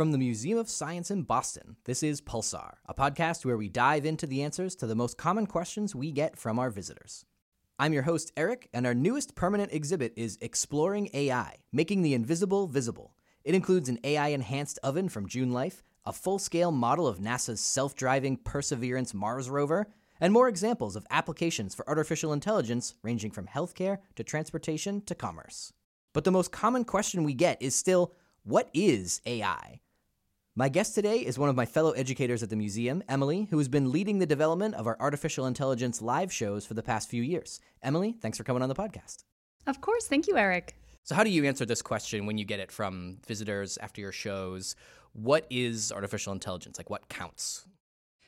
From the Museum of Science in Boston, this is Pulsar, a podcast where we dive into the answers to the most common questions we get from our visitors. I'm your host, Eric, and our newest permanent exhibit is Exploring AI Making the Invisible Visible. It includes an AI enhanced oven from June Life, a full scale model of NASA's self driving Perseverance Mars rover, and more examples of applications for artificial intelligence ranging from healthcare to transportation to commerce. But the most common question we get is still what is AI? My guest today is one of my fellow educators at the museum, Emily, who has been leading the development of our artificial intelligence live shows for the past few years. Emily, thanks for coming on the podcast. Of course. Thank you, Eric. So, how do you answer this question when you get it from visitors after your shows? What is artificial intelligence? Like, what counts?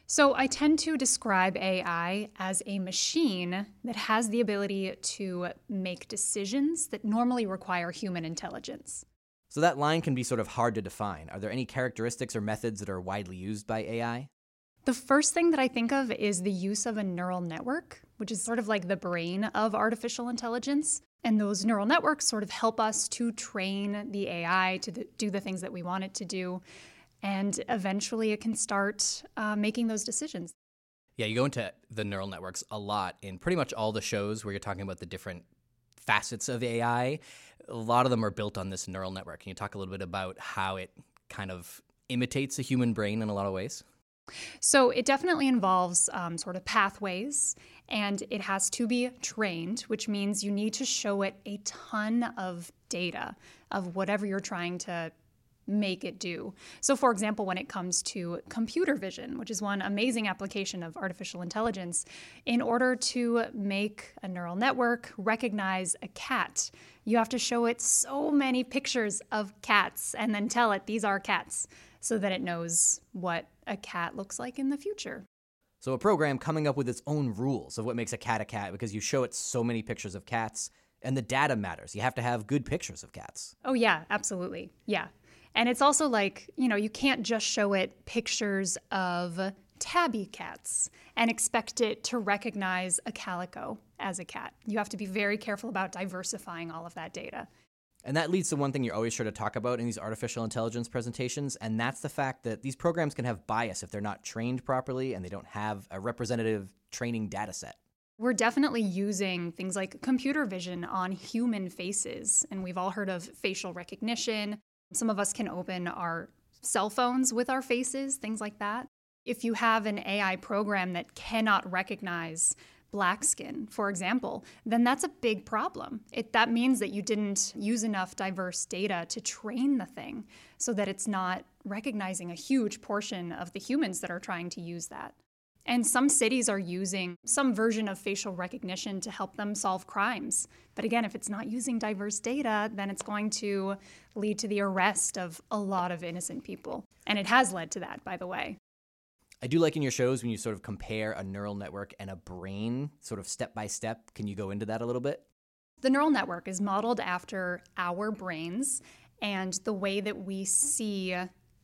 So, I tend to describe AI as a machine that has the ability to make decisions that normally require human intelligence. So that line can be sort of hard to define. Are there any characteristics or methods that are widely used by AI? The first thing that I think of is the use of a neural network, which is sort of like the brain of artificial intelligence. And those neural networks sort of help us to train the AI to the, do the things that we want it to do. And eventually it can start uh, making those decisions. Yeah, you go into the neural networks a lot in pretty much all the shows where you're talking about the different facets of AI a lot of them are built on this neural network. Can you talk a little bit about how it kind of imitates a human brain in a lot of ways? So it definitely involves um, sort of pathways, and it has to be trained, which means you need to show it a ton of data of whatever you're trying to make it do. So, for example, when it comes to computer vision, which is one amazing application of artificial intelligence, in order to make a neural network recognize a cat, you have to show it so many pictures of cats and then tell it these are cats so that it knows what a cat looks like in the future. So, a program coming up with its own rules of what makes a cat a cat because you show it so many pictures of cats and the data matters. You have to have good pictures of cats. Oh, yeah, absolutely. Yeah. And it's also like, you know, you can't just show it pictures of tabby cats and expect it to recognize a calico as a cat. You have to be very careful about diversifying all of that data. And that leads to one thing you're always sure to talk about in these artificial intelligence presentations, and that's the fact that these programs can have bias if they're not trained properly and they don't have a representative training data set. We're definitely using things like computer vision on human faces, and we've all heard of facial recognition. Some of us can open our cell phones with our faces, things like that. If you have an AI program that cannot recognize black skin, for example, then that's a big problem. It, that means that you didn't use enough diverse data to train the thing so that it's not recognizing a huge portion of the humans that are trying to use that. And some cities are using some version of facial recognition to help them solve crimes. But again, if it's not using diverse data, then it's going to lead to the arrest of a lot of innocent people. And it has led to that, by the way. I do like in your shows when you sort of compare a neural network and a brain, sort of step by step. Can you go into that a little bit? The neural network is modeled after our brains and the way that we see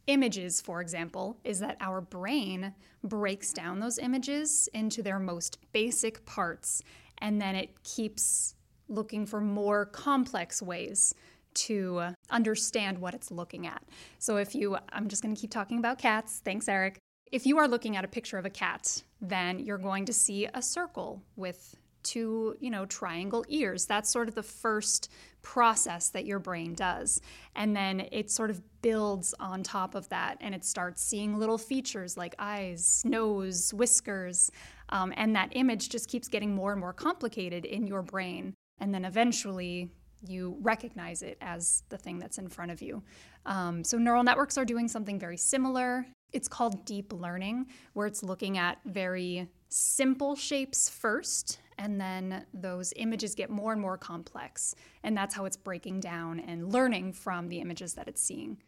images, for example, is that our brain breaks down those images into their most basic parts and then it keeps looking for more complex ways to understand what it's looking at. So if you, I'm just going to keep talking about cats. Thanks, Eric. If you are looking at a picture of a cat, then you're going to see a circle with two, you know, triangle ears. That's sort of the first process that your brain does. And then it sort of builds on top of that and it starts seeing little features like eyes, nose, whiskers. Um, and that image just keeps getting more and more complicated in your brain. And then eventually you recognize it as the thing that's in front of you. Um, so neural networks are doing something very similar. It's called deep learning, where it's looking at very simple shapes first, and then those images get more and more complex. And that's how it's breaking down and learning from the images that it's seeing.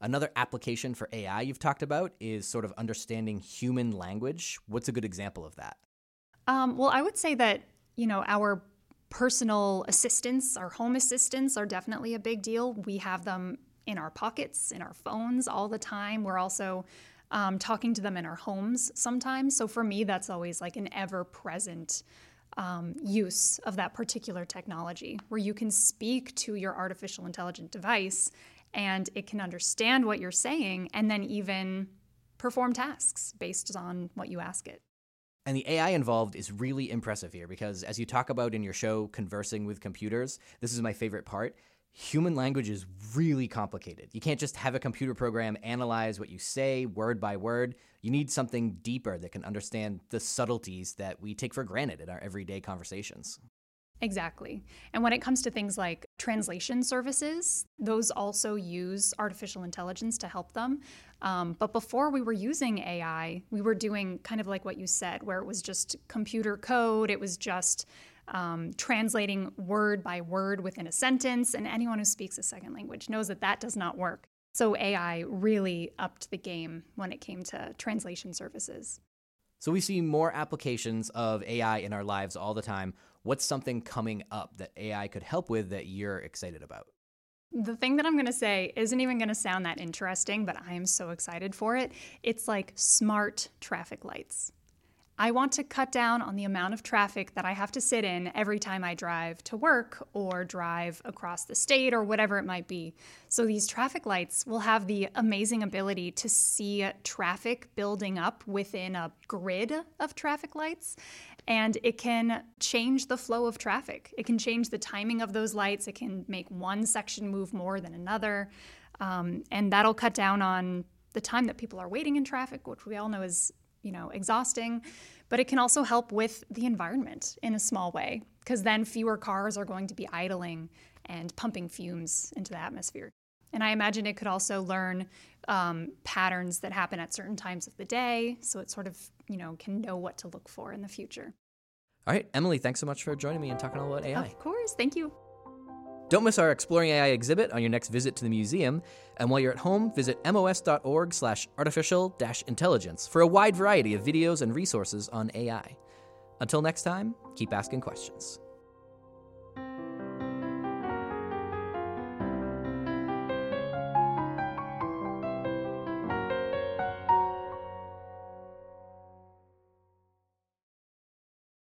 Another application for AI you've talked about is sort of understanding human language. What's a good example of that? Um, well, I would say that, you know, our personal assistants, our home assistants, are definitely a big deal. We have them in our pockets, in our phones all the time. We're also um, talking to them in our homes sometimes. So for me, that's always like an ever present um, use of that particular technology where you can speak to your artificial intelligent device and it can understand what you're saying and then even perform tasks based on what you ask it. And the AI involved is really impressive here because, as you talk about in your show, Conversing with Computers, this is my favorite part. Human language is really complicated. You can't just have a computer program analyze what you say word by word. You need something deeper that can understand the subtleties that we take for granted in our everyday conversations. Exactly. And when it comes to things like translation services, those also use artificial intelligence to help them. Um, but before we were using AI, we were doing kind of like what you said, where it was just computer code, it was just um, translating word by word within a sentence. And anyone who speaks a second language knows that that does not work. So AI really upped the game when it came to translation services. So we see more applications of AI in our lives all the time. What's something coming up that AI could help with that you're excited about? The thing that I'm going to say isn't even going to sound that interesting, but I am so excited for it. It's like smart traffic lights. I want to cut down on the amount of traffic that I have to sit in every time I drive to work or drive across the state or whatever it might be. So these traffic lights will have the amazing ability to see traffic building up within a grid of traffic lights and it can change the flow of traffic. It can change the timing of those lights. It can make one section move more than another. Um, and that'll cut down on the time that people are waiting in traffic, which we all know is you know, exhausting, but it can also help with the environment in a small way because then fewer cars are going to be idling and pumping fumes into the atmosphere. And I imagine it could also learn um, patterns that happen at certain times of the day, so it sort of, you know, can know what to look for in the future. All right, Emily, thanks so much for joining me and talking all about AI. Of course, thank you. Don't miss our Exploring AI exhibit on your next visit to the museum. And while you're at home, visit mos.org slash artificial intelligence for a wide variety of videos and resources on AI. Until next time, keep asking questions.